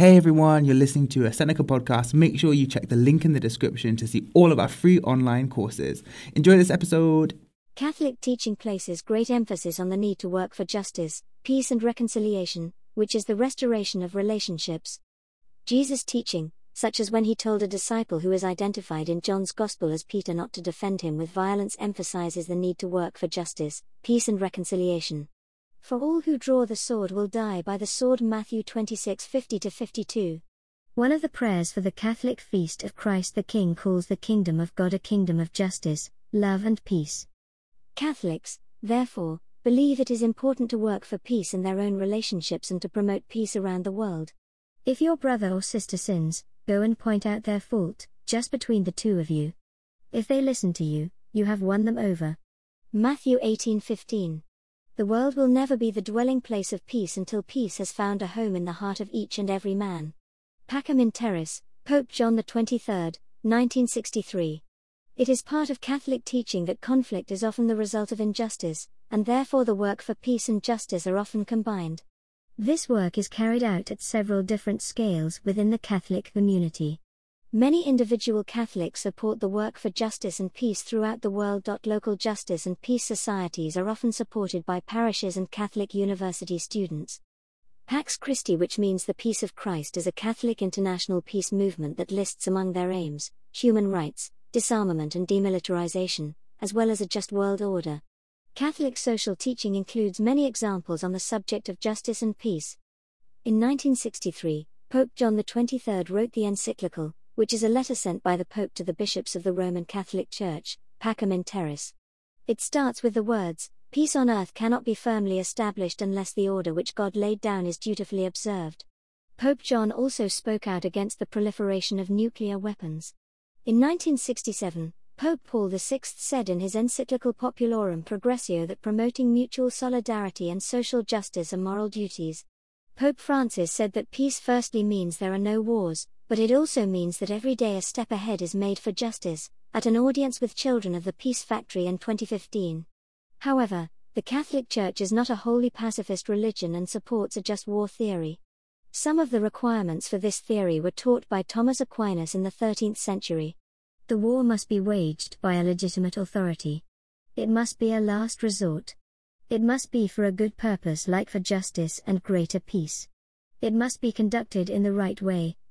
Hey everyone, you're listening to a Seneca podcast. Make sure you check the link in the description to see all of our free online courses. Enjoy this episode. Catholic teaching places great emphasis on the need to work for justice, peace, and reconciliation, which is the restoration of relationships. Jesus' teaching, such as when he told a disciple who is identified in John's Gospel as Peter not to defend him with violence, emphasizes the need to work for justice, peace, and reconciliation. For all who draw the sword will die by the sword. Matthew 26 50 52. One of the prayers for the Catholic feast of Christ the King calls the kingdom of God a kingdom of justice, love, and peace. Catholics, therefore, believe it is important to work for peace in their own relationships and to promote peace around the world. If your brother or sister sins, go and point out their fault, just between the two of you. If they listen to you, you have won them over. Matthew 18:15. The world will never be the dwelling place of peace until peace has found a home in the heart of each and every man. Pacem in Terris, Pope John XXIII, 1963. It is part of Catholic teaching that conflict is often the result of injustice, and therefore the work for peace and justice are often combined. This work is carried out at several different scales within the Catholic community. Many individual Catholics support the work for justice and peace throughout the world. Local justice and peace societies are often supported by parishes and Catholic university students. Pax Christi, which means the peace of Christ, is a Catholic international peace movement that lists among their aims human rights, disarmament, and demilitarization, as well as a just world order. Catholic social teaching includes many examples on the subject of justice and peace. In 1963, Pope John XXIII wrote the encyclical, which is a letter sent by the Pope to the bishops of the Roman Catholic Church, Pacem in Terris. It starts with the words, Peace on earth cannot be firmly established unless the order which God laid down is dutifully observed. Pope John also spoke out against the proliferation of nuclear weapons. In 1967, Pope Paul VI said in his encyclical Populorum Progressio that promoting mutual solidarity and social justice are moral duties. Pope Francis said that peace firstly means there are no wars, but it also means that every day a step ahead is made for justice, at an audience with children of the Peace Factory in 2015. However, the Catholic Church is not a wholly pacifist religion and supports a just war theory. Some of the requirements for this theory were taught by Thomas Aquinas in the 13th century. The war must be waged by a legitimate authority. It must be a last resort. It must be for a good purpose like for justice and greater peace. It must be conducted in the right way,